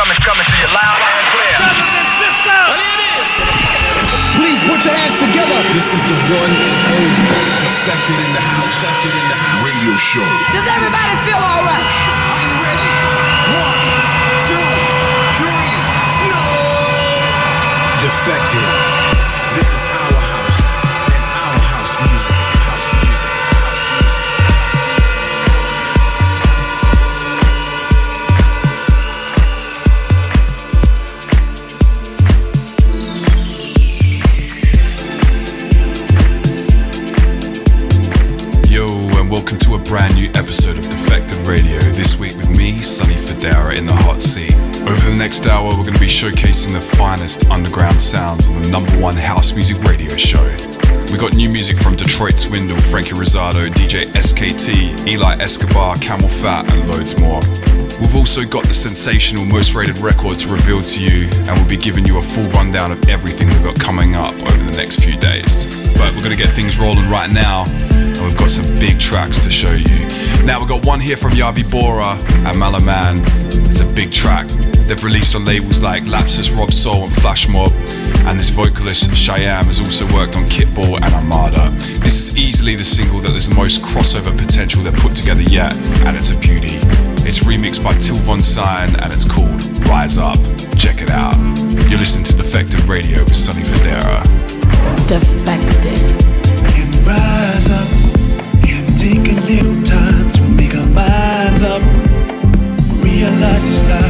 coming, coming to you loud and clear. Brothers and sisters. Well, it is. Please put your hands together. This is the one and only Defected in the house. Defected in the house. Radio show. Does everybody feel all right? Are you ready? One, two, three. No. Defected. Showcasing the finest underground sounds on the number one house music radio show. We got new music from Detroit Swindle, Frankie Rosado, DJ SKT, Eli Escobar, CamelPhat, and loads more. We've also got the sensational most rated record to reveal to you, and we'll be giving you a full rundown of everything we've got coming up over the next few days. But we're to get things rolling right now, and we've got some big tracks to show you. Now, we've got one here from Javi Bora and Malaman. It's a big track. They've released on labels like Lapsus, Rob Soul, and Flash Mob, and this vocalist Cheyenne has also worked on Kittball and Armada. This is easily the single that has the most crossover potential they've put together yet, and it's a beauty. It's remixed by Till Von Sein, and it's called Rise Up. Check it out. You're listening to Defected Radio with Sonny Fodera. Defected. Can we rise up? Can we take a little time to make our minds up? Realize this life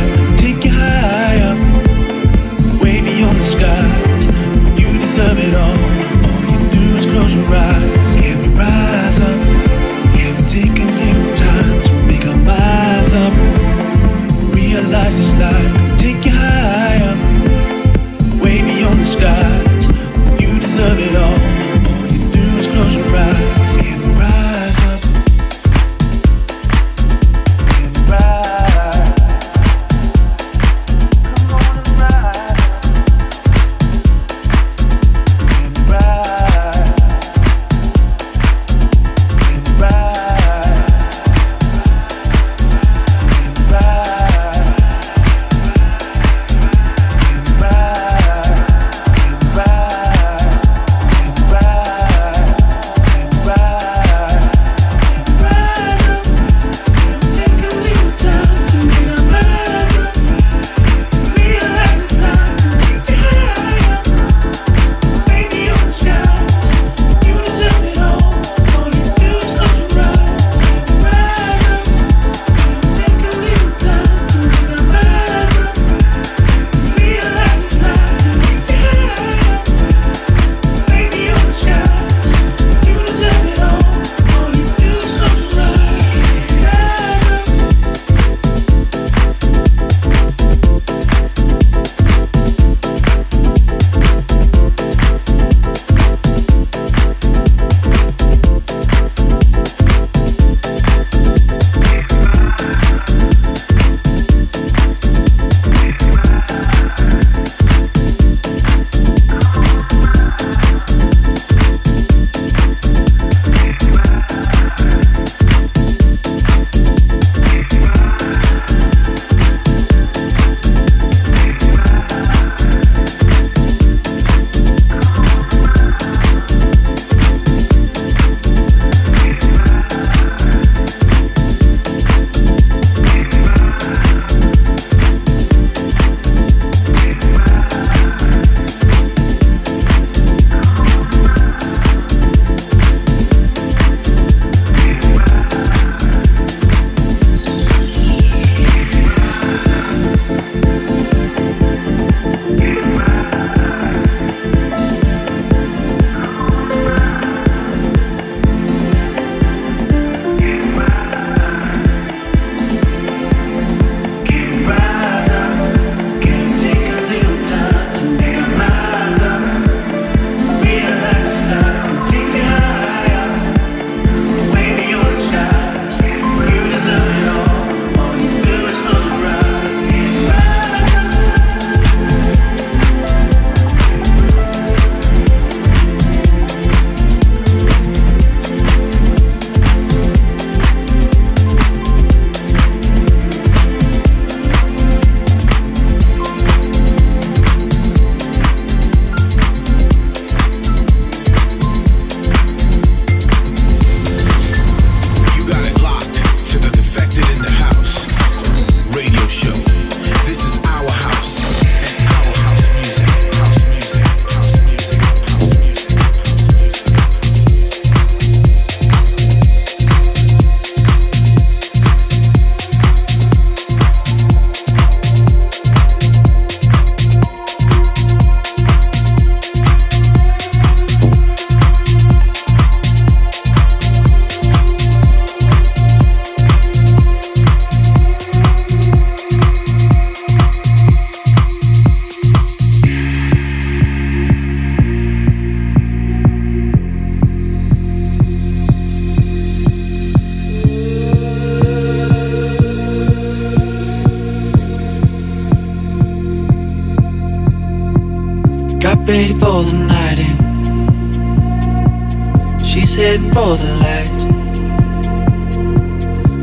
for the lights.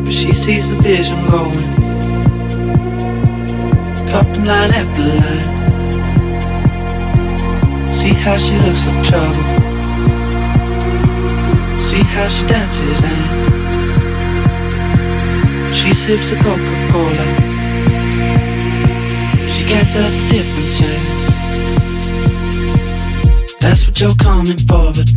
But she sees the vision going. Cupping line after line. See how she looks like trouble. See how she dances and she sips the Coca-Cola. She can't tell the difference. That's what you're coming for, but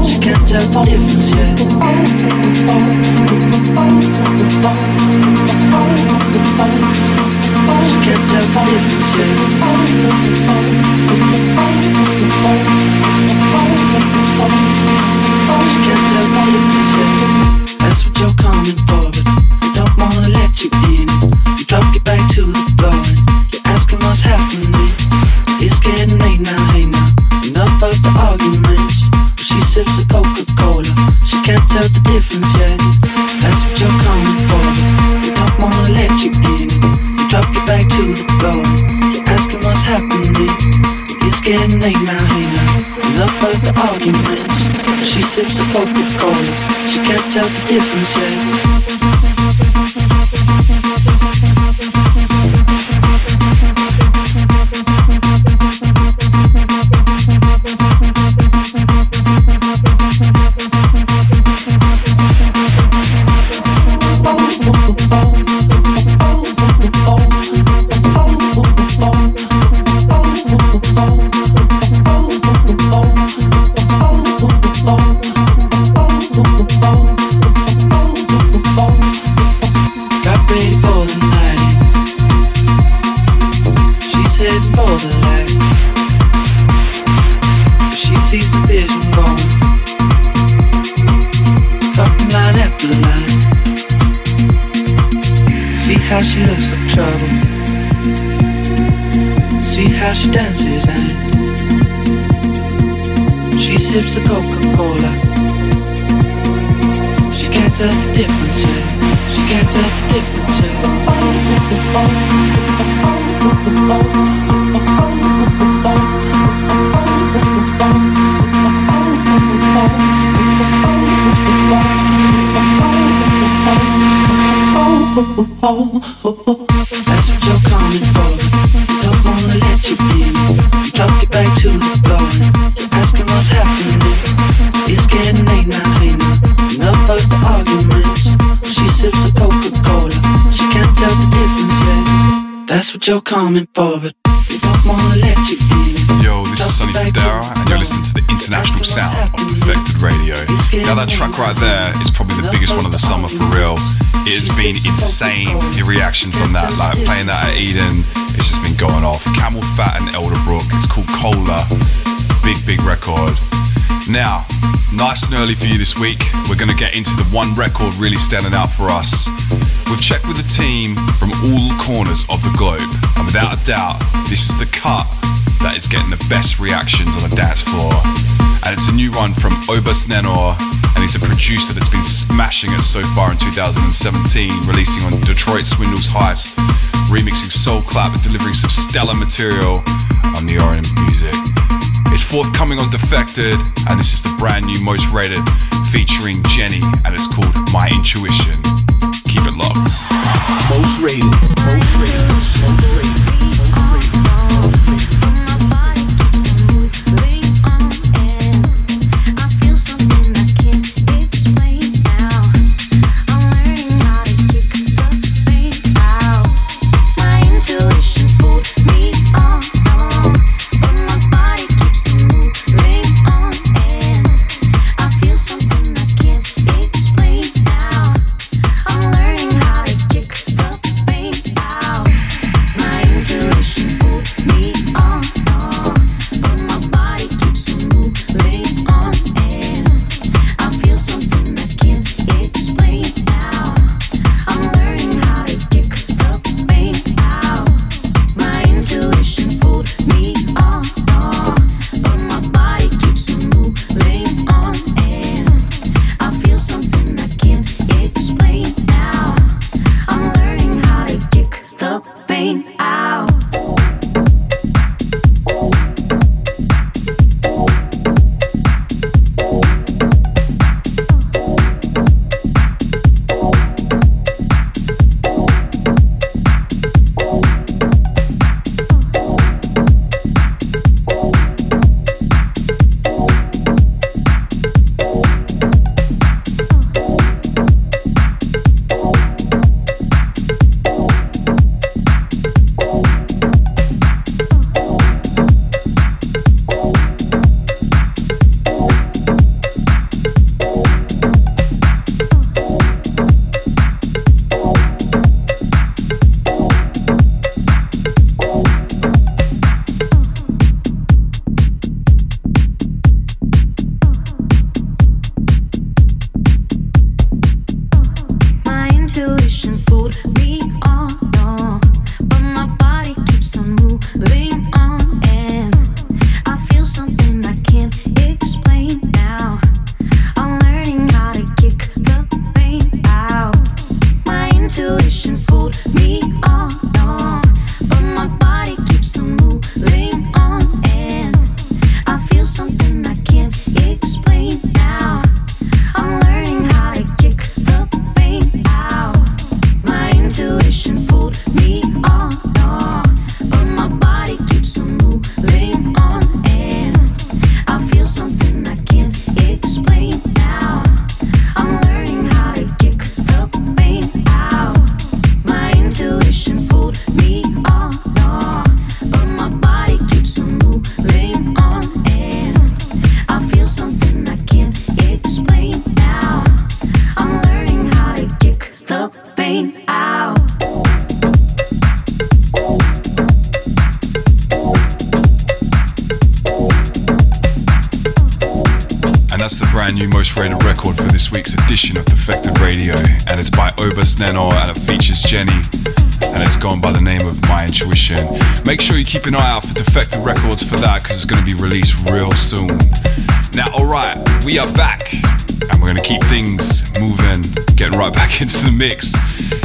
She can't tell the difference yet. She can't tell the Tell the difference yet. That's what you're coming for, but they don't wanna let you in. Yo, Sonny Fodera, and you're listening to the international sound of Defected Radio. Now, that track right there is probably the biggest one of the summer for real. It has been insane, the reactions on that. Like playing that at Eden, it's just been going off. Camel Fat and Elderbrook, it's called Cola. Big, big record. Now, nice and early for you this week, we're going to get into the one record really standing out for us. We've checked with the team from all corners of the globe, and without a doubt, this is the cut that is getting the best reactions on the dance floor. And it's a new one from Obus Nenor, and he's a producer that's been smashing it so far in 2017, releasing on Detroit Swindles Heist, remixing Soul Clap and delivering some stellar material on the R&M music. It's forthcoming on Defected, and this is the brand new Most Rated featuring Jenny, and it's called My Intuition. Keep it locked. Most rated. Most rated. Most rated. Make sure you keep an eye out for Defected Records for that because it's going to be released real soon. Now, alright, we are back, and we're going to keep things moving, getting right back into the mix.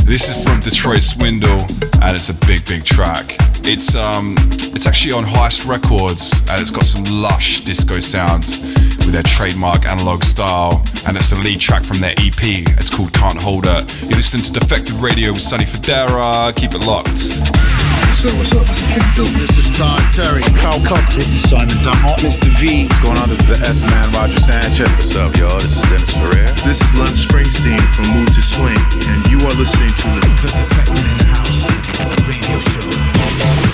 This is from Detroit Swindle, and it's a big, big track. It's um, it's actually on Heist Records, and it's got some lush disco sounds with their trademark analog style, and it's the lead track from their EP. It's called Can't Hold It. You're listening to Defected Radio with Sonny Fodera. Keep it locked. So what's up? This is Big Dope. This is Todd Terry. Kyle Cup. This is Simon Dunmore. Mr. V. What's going on? This is the S Man, Roger Sanchez. What's up, y'all? This is Dennis Ferrer. This is Lem Springsteen from Mood to Swing, and you are listening to the, the Defected in the House radio show.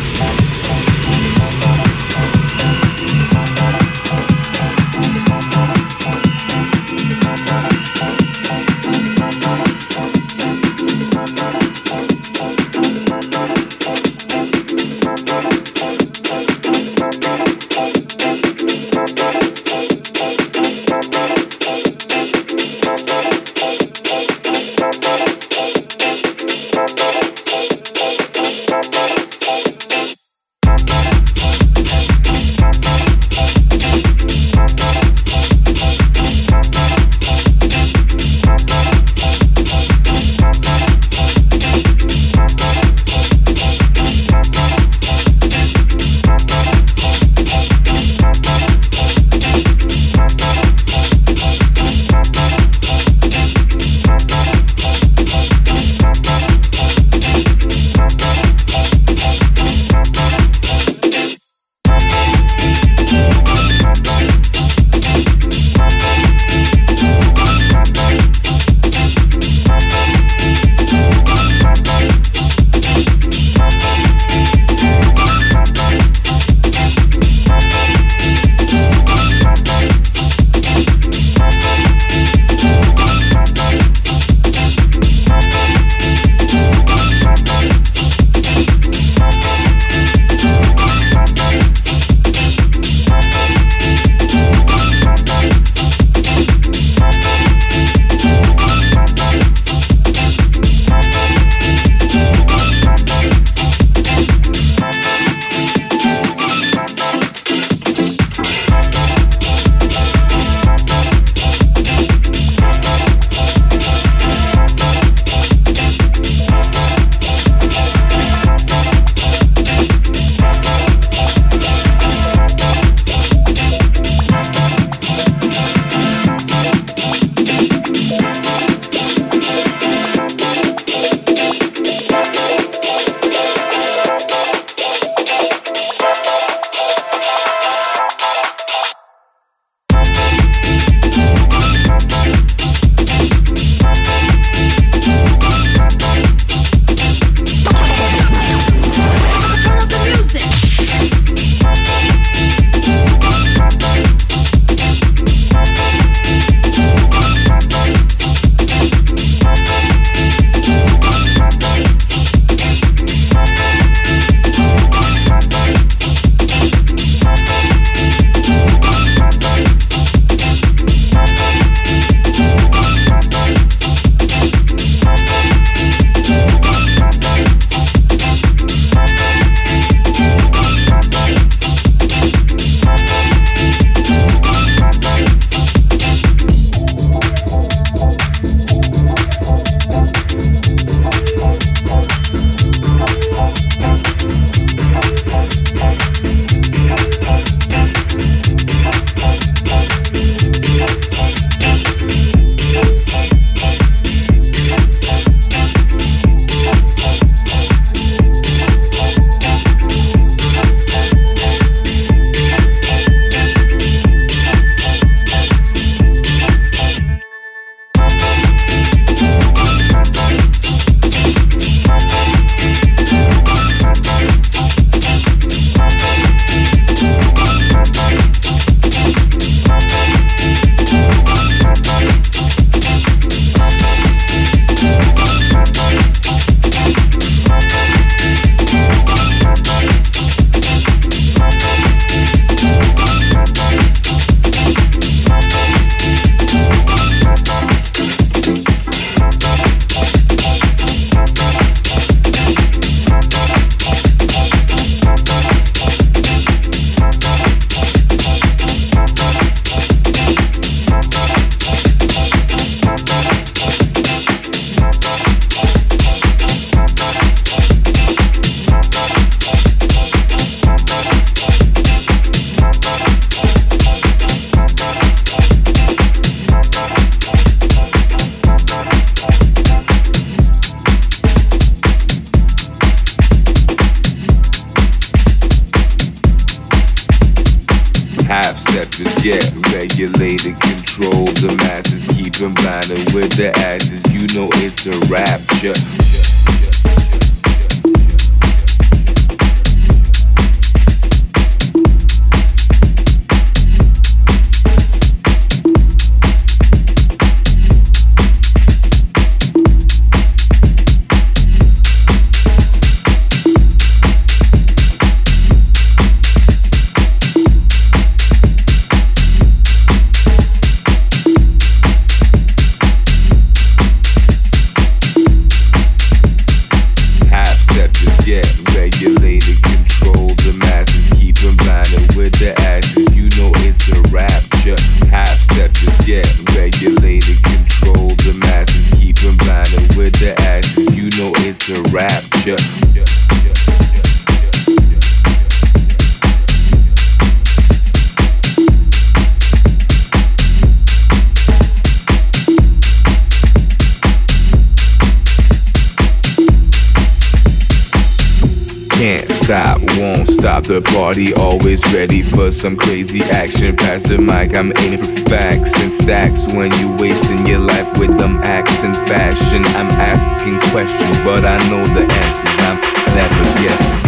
The party, always ready for some crazy action. Pass the mic, I'm aiming for facts and stacks. When you wasting your life with them acts and fashion, I'm asking questions, but I know the answers. I'm never guessing.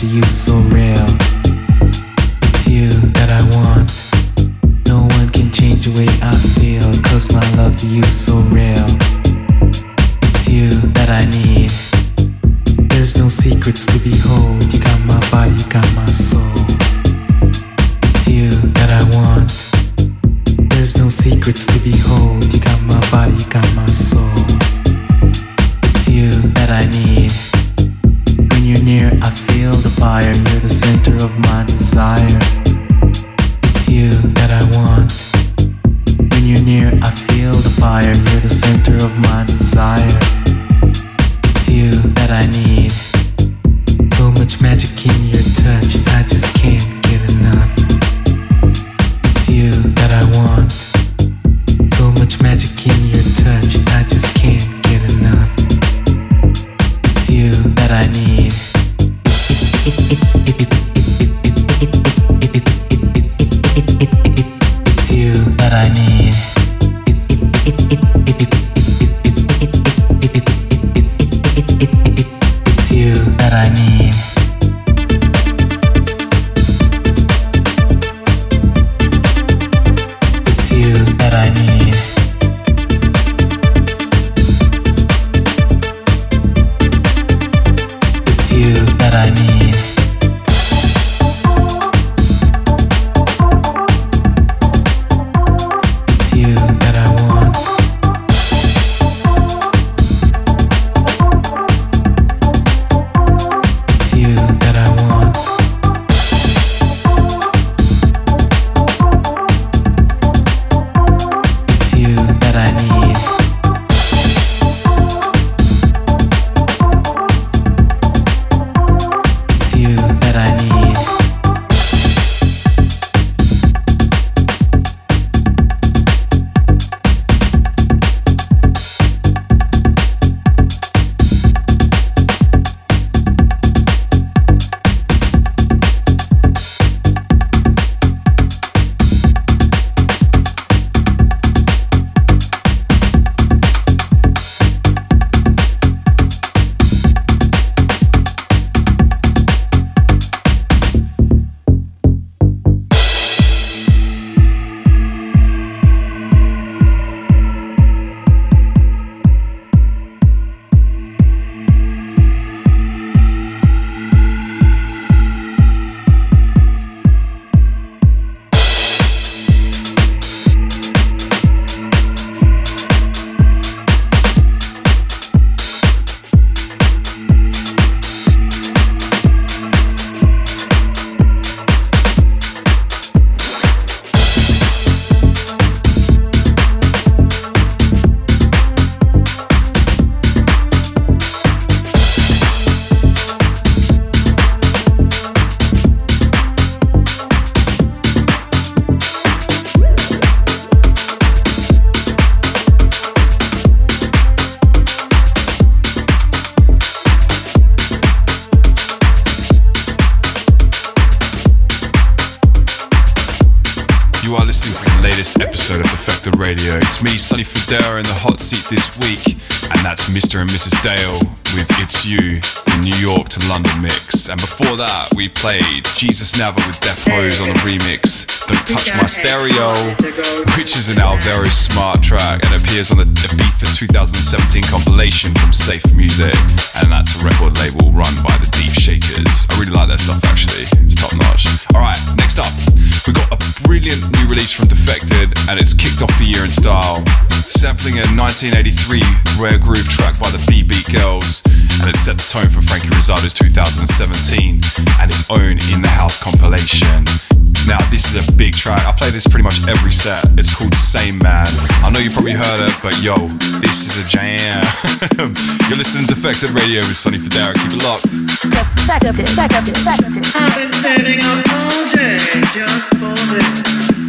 For you so You are listening to the latest episode of Defected Radio. It's me, Sonny Fodera, in the hot seat this week, and that's Mr. and Mrs. Dale with It's You, the New York to London mix. And before that, we played Jesus Never with Death Hose on the remix, Don't Touch My Stereo, which is an very smart track and appears on the Ibiza 2017 compilation from Safe Music. And that's a record label run by the Deep Shakers. I really like their stuff actually, it's top notch. Alright, next up, we got a brilliant new release from Defected, and it's kicked off the year in style. Sampling a 1983 rare groove track by the B-Beat Girls, and it set the tone for Frankie Rosato's 2017 and his own In the House compilation. Now, this is a big track. I play this pretty much every set. It's called Same Man. I know you probably heard it, but yo, this is a jam. You're listening to Defected Radio with Sonny Fodera. Keep it locked. Defected, defected, defected. I've been saving up all day just for this.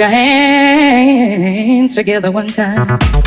Your hands together one time.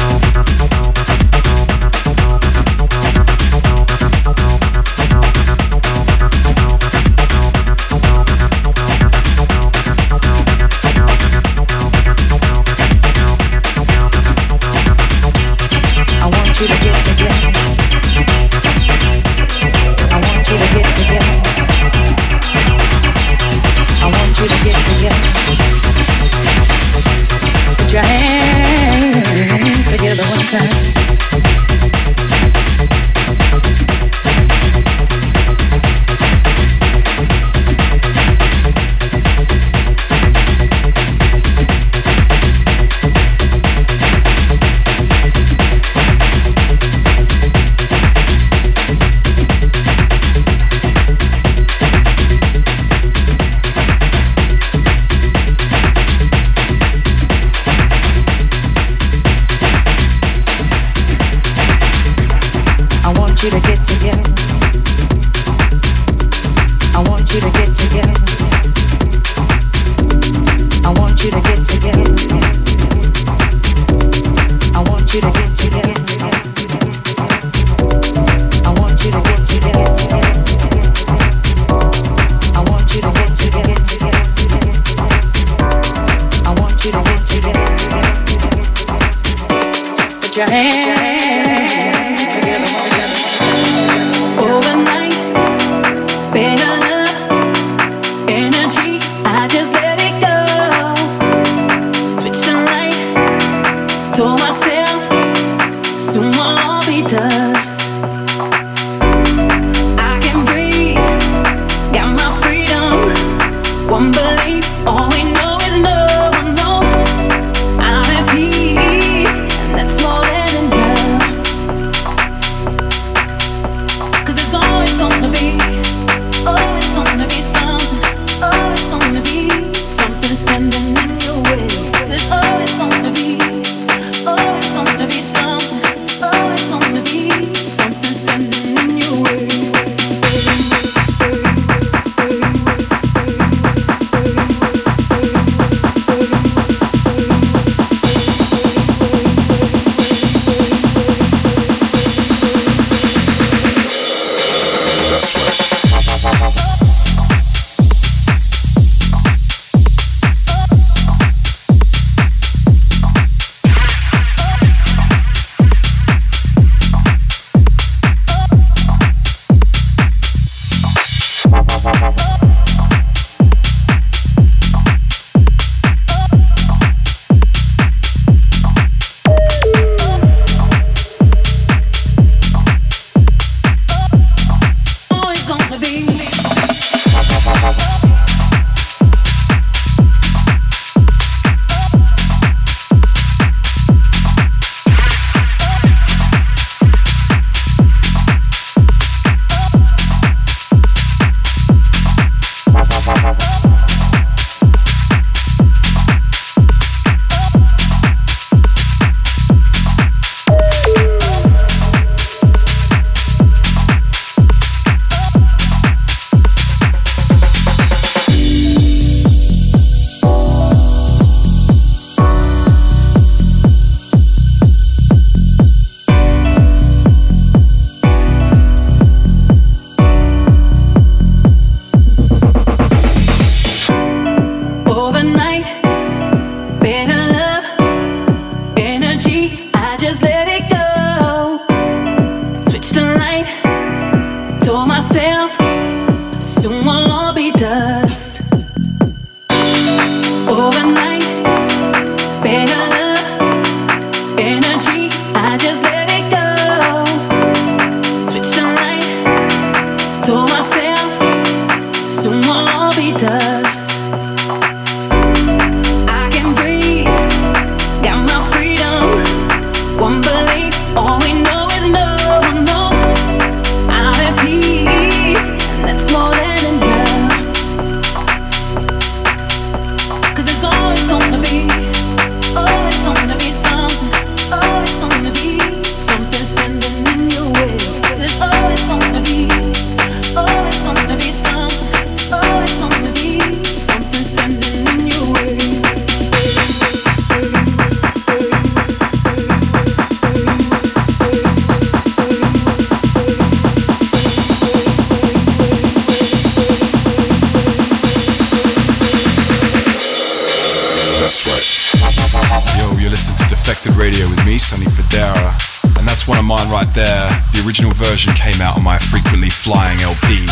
Out on my Frequently Flying LP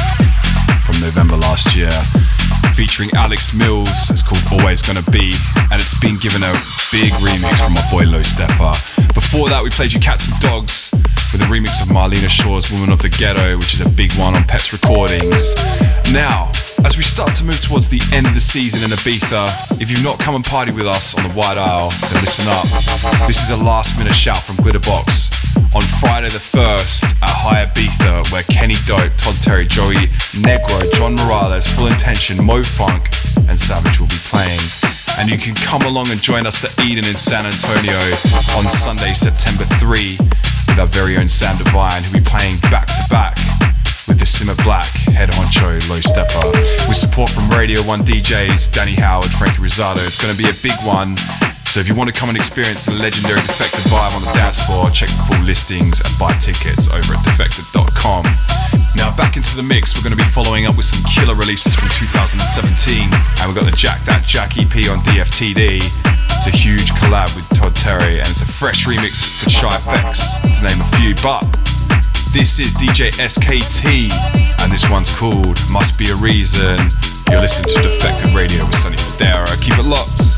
from November last year, featuring Alex Mills. It's called Always Gonna Be, and it's been given a big remix from my boy Low Steppa. Before that, we played you Cats and Dogs with a remix of Marlena Shaw's Woman of the Ghetto, which is a big one on Pets Recordings. Now, as we start to move towards the end of the season in Ibiza, if you've not come and party with us on the White Isle, then listen up. This is a last minute shout from Glitterbox on Friday the 1st at High Ibiza, where Kenny Dope, Todd Terry, Joey Negro, John Morales, Full Intention, Mo Funk, and Savage will be playing. And you can come along and join us at Eden in San Antonio on Sunday, September 3, with our very own Sam Divine, who'll be playing back to back with the Simmer Black, Head Honcho, Low Steppa, with support from Radio 1 DJs, Danny Howard, Frankie Rosado. It's going to be a big one. So if you want to come and experience the legendary Defected vibe on the dance floor, check the full listings and buy tickets over at defected.com. Now back into the mix, we're going to be following up with some killer releases from 2017, and we've got the Jack That Jack EP on DFTD. It's a huge collab with Todd Terry, and it's a fresh remix for Shy FX, to name a few. But this is DJ SKT, and this one's called Must Be a Reason. You're listening to Defected Radio with Sonny Fodera. Keep it locked.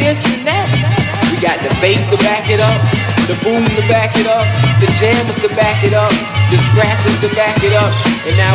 This and that. We got the bass to back it up, the boom to back it up, the jammers to back it up, the scratches to back it up, and now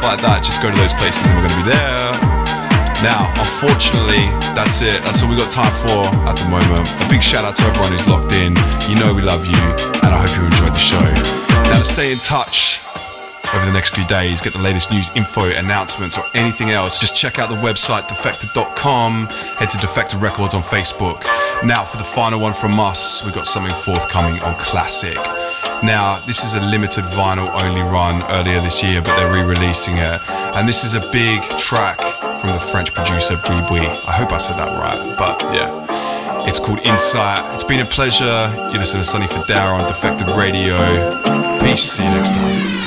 stuff like that, just go to those places and we're going to be there. Now, unfortunately, that's it. That's all we got time for at the moment. A big shout out to everyone who's locked in. You know we love you, and I hope you enjoyed the show. Now, to stay in touch over the next few days, get the latest news, info, announcements, or anything else, just check out the website defected.com. Head to Defected Records on Facebook. Now, for the final one from us, we've got something forthcoming on Classic. Now, this is a limited vinyl only run earlier this year, but they're re releasing it. And this is a big track from the French producer Bribouy. I hope I said that right, but yeah. It's called Insight. It's been a pleasure. You listen to Sonny Fodera on Defected Radio. Peace. See you next time.